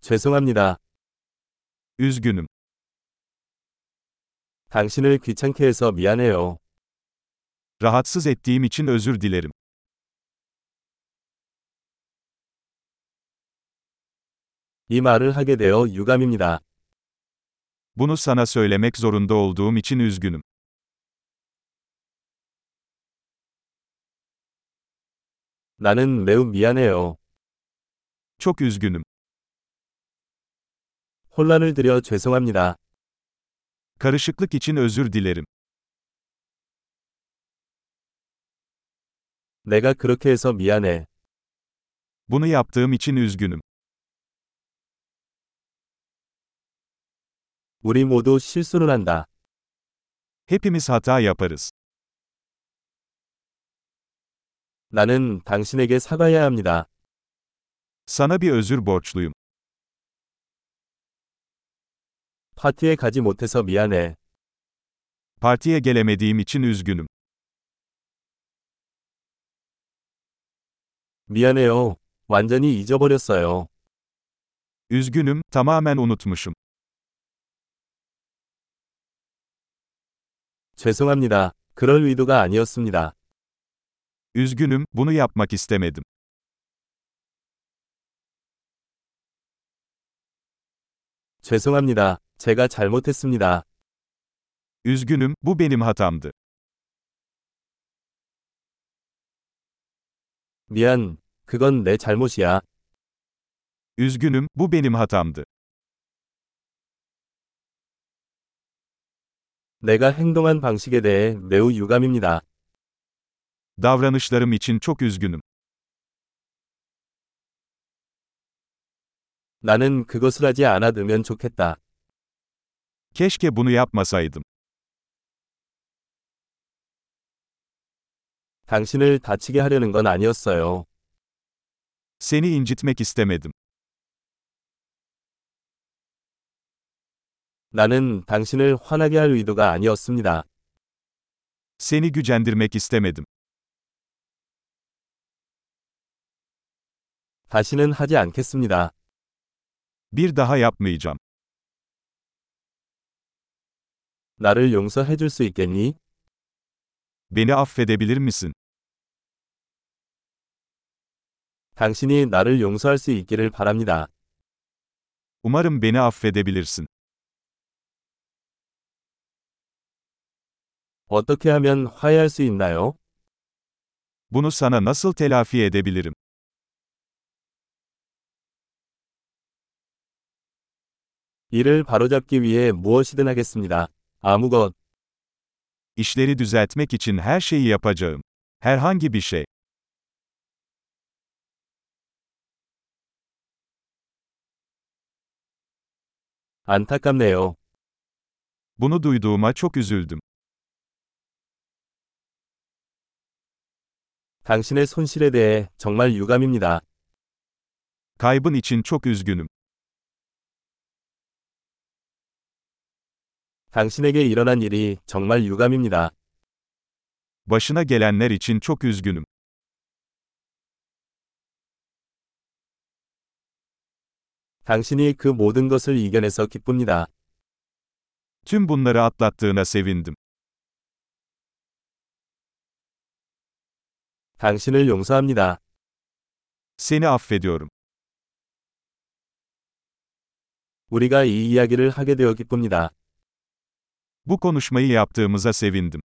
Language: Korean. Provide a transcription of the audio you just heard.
죄송합니다. Üzgünüm. 당신을 귀찮게 해서 미안해요. Rahatsız ettiğim için özür dilerim. 이 말을 하게 되어 유감입니다. Bunu sana söylemek zorunda olduğum için üzgünüm. 나는 매우 미안해요. Çok üzgünüm. 혼란을 드려 죄송합니다. Karışıklık için özür dilerim. 내가 그렇게 해서 미안해. Bunu yaptığım için üzgünüm. 우리 모두 실수를 한다. Hepimiz hata yaparız. 나는 당신에게 사과해야 합니다. Sana bir özür borçluyum. 파티에 가지 못해서 미안해. Partiye gelemediğim için üzgünüm. 미안해요. 완전히 잊어버렸어요. Üzgünüm, tamamen unutmuşum. 죄송합니다. 그럴 의도가 아니었습니다. Üzgünüm, bunu yapmak istemedim. 죄송합니다. 제가 잘못했습니다. Üzgünüm, bu benim hatamdı. 미안. 그건 내 잘못이야. Üzgünüm, bu benim hatamdı. 내가 행동한 방식에 대해 매우 유감입니다. Davranışlarım için çok üzgünüm. 나는 그것을 하지 않아두면 좋겠다. Keşke bunu yapmasaydım. 당신을 다치게 하려는 건 아니었어요. Seni incitmek istemedim. 나는 당신을 화나게 할 의도가 아니었습니다. Seni gücendirmek istemedim. 다시는 하지 않겠습니다. Bir daha yapmayacağım. 나를 용서해 줄 수 있겠니? Beni affedebilir misin? 당신이 나를 용서할 수 있기를 바랍니다. Umarım beni affedebilirsin. 어떻게 하면 화해할 수 있나요? Bunu sana nasıl telafi edebilirim? 이를 바로잡기 위해 무엇이든 하겠습니다. 아무것. İşleri düzeltmek için her şeyi yapacağım. Herhangi bir şey. 안타깝네요. Bunu duyduğuma çok üzüldüm. 당신의 손실에 대해 정말 유감입니다. Kaybın için çok üzgünüm. 당신에게 일어난 일이 정말 유감입니다. Başına gelenler için çok üzgünüm. 당신이 그 모든 것을 이겨내서 기쁩니다. Tüm bunları atlattığına sevindim. 당신을 용서합니다. Seni affediyorum. 우리가 이 이야기를 하게 되어 기쁩니다. Bu konuşmayı yaptığımıza sevindim.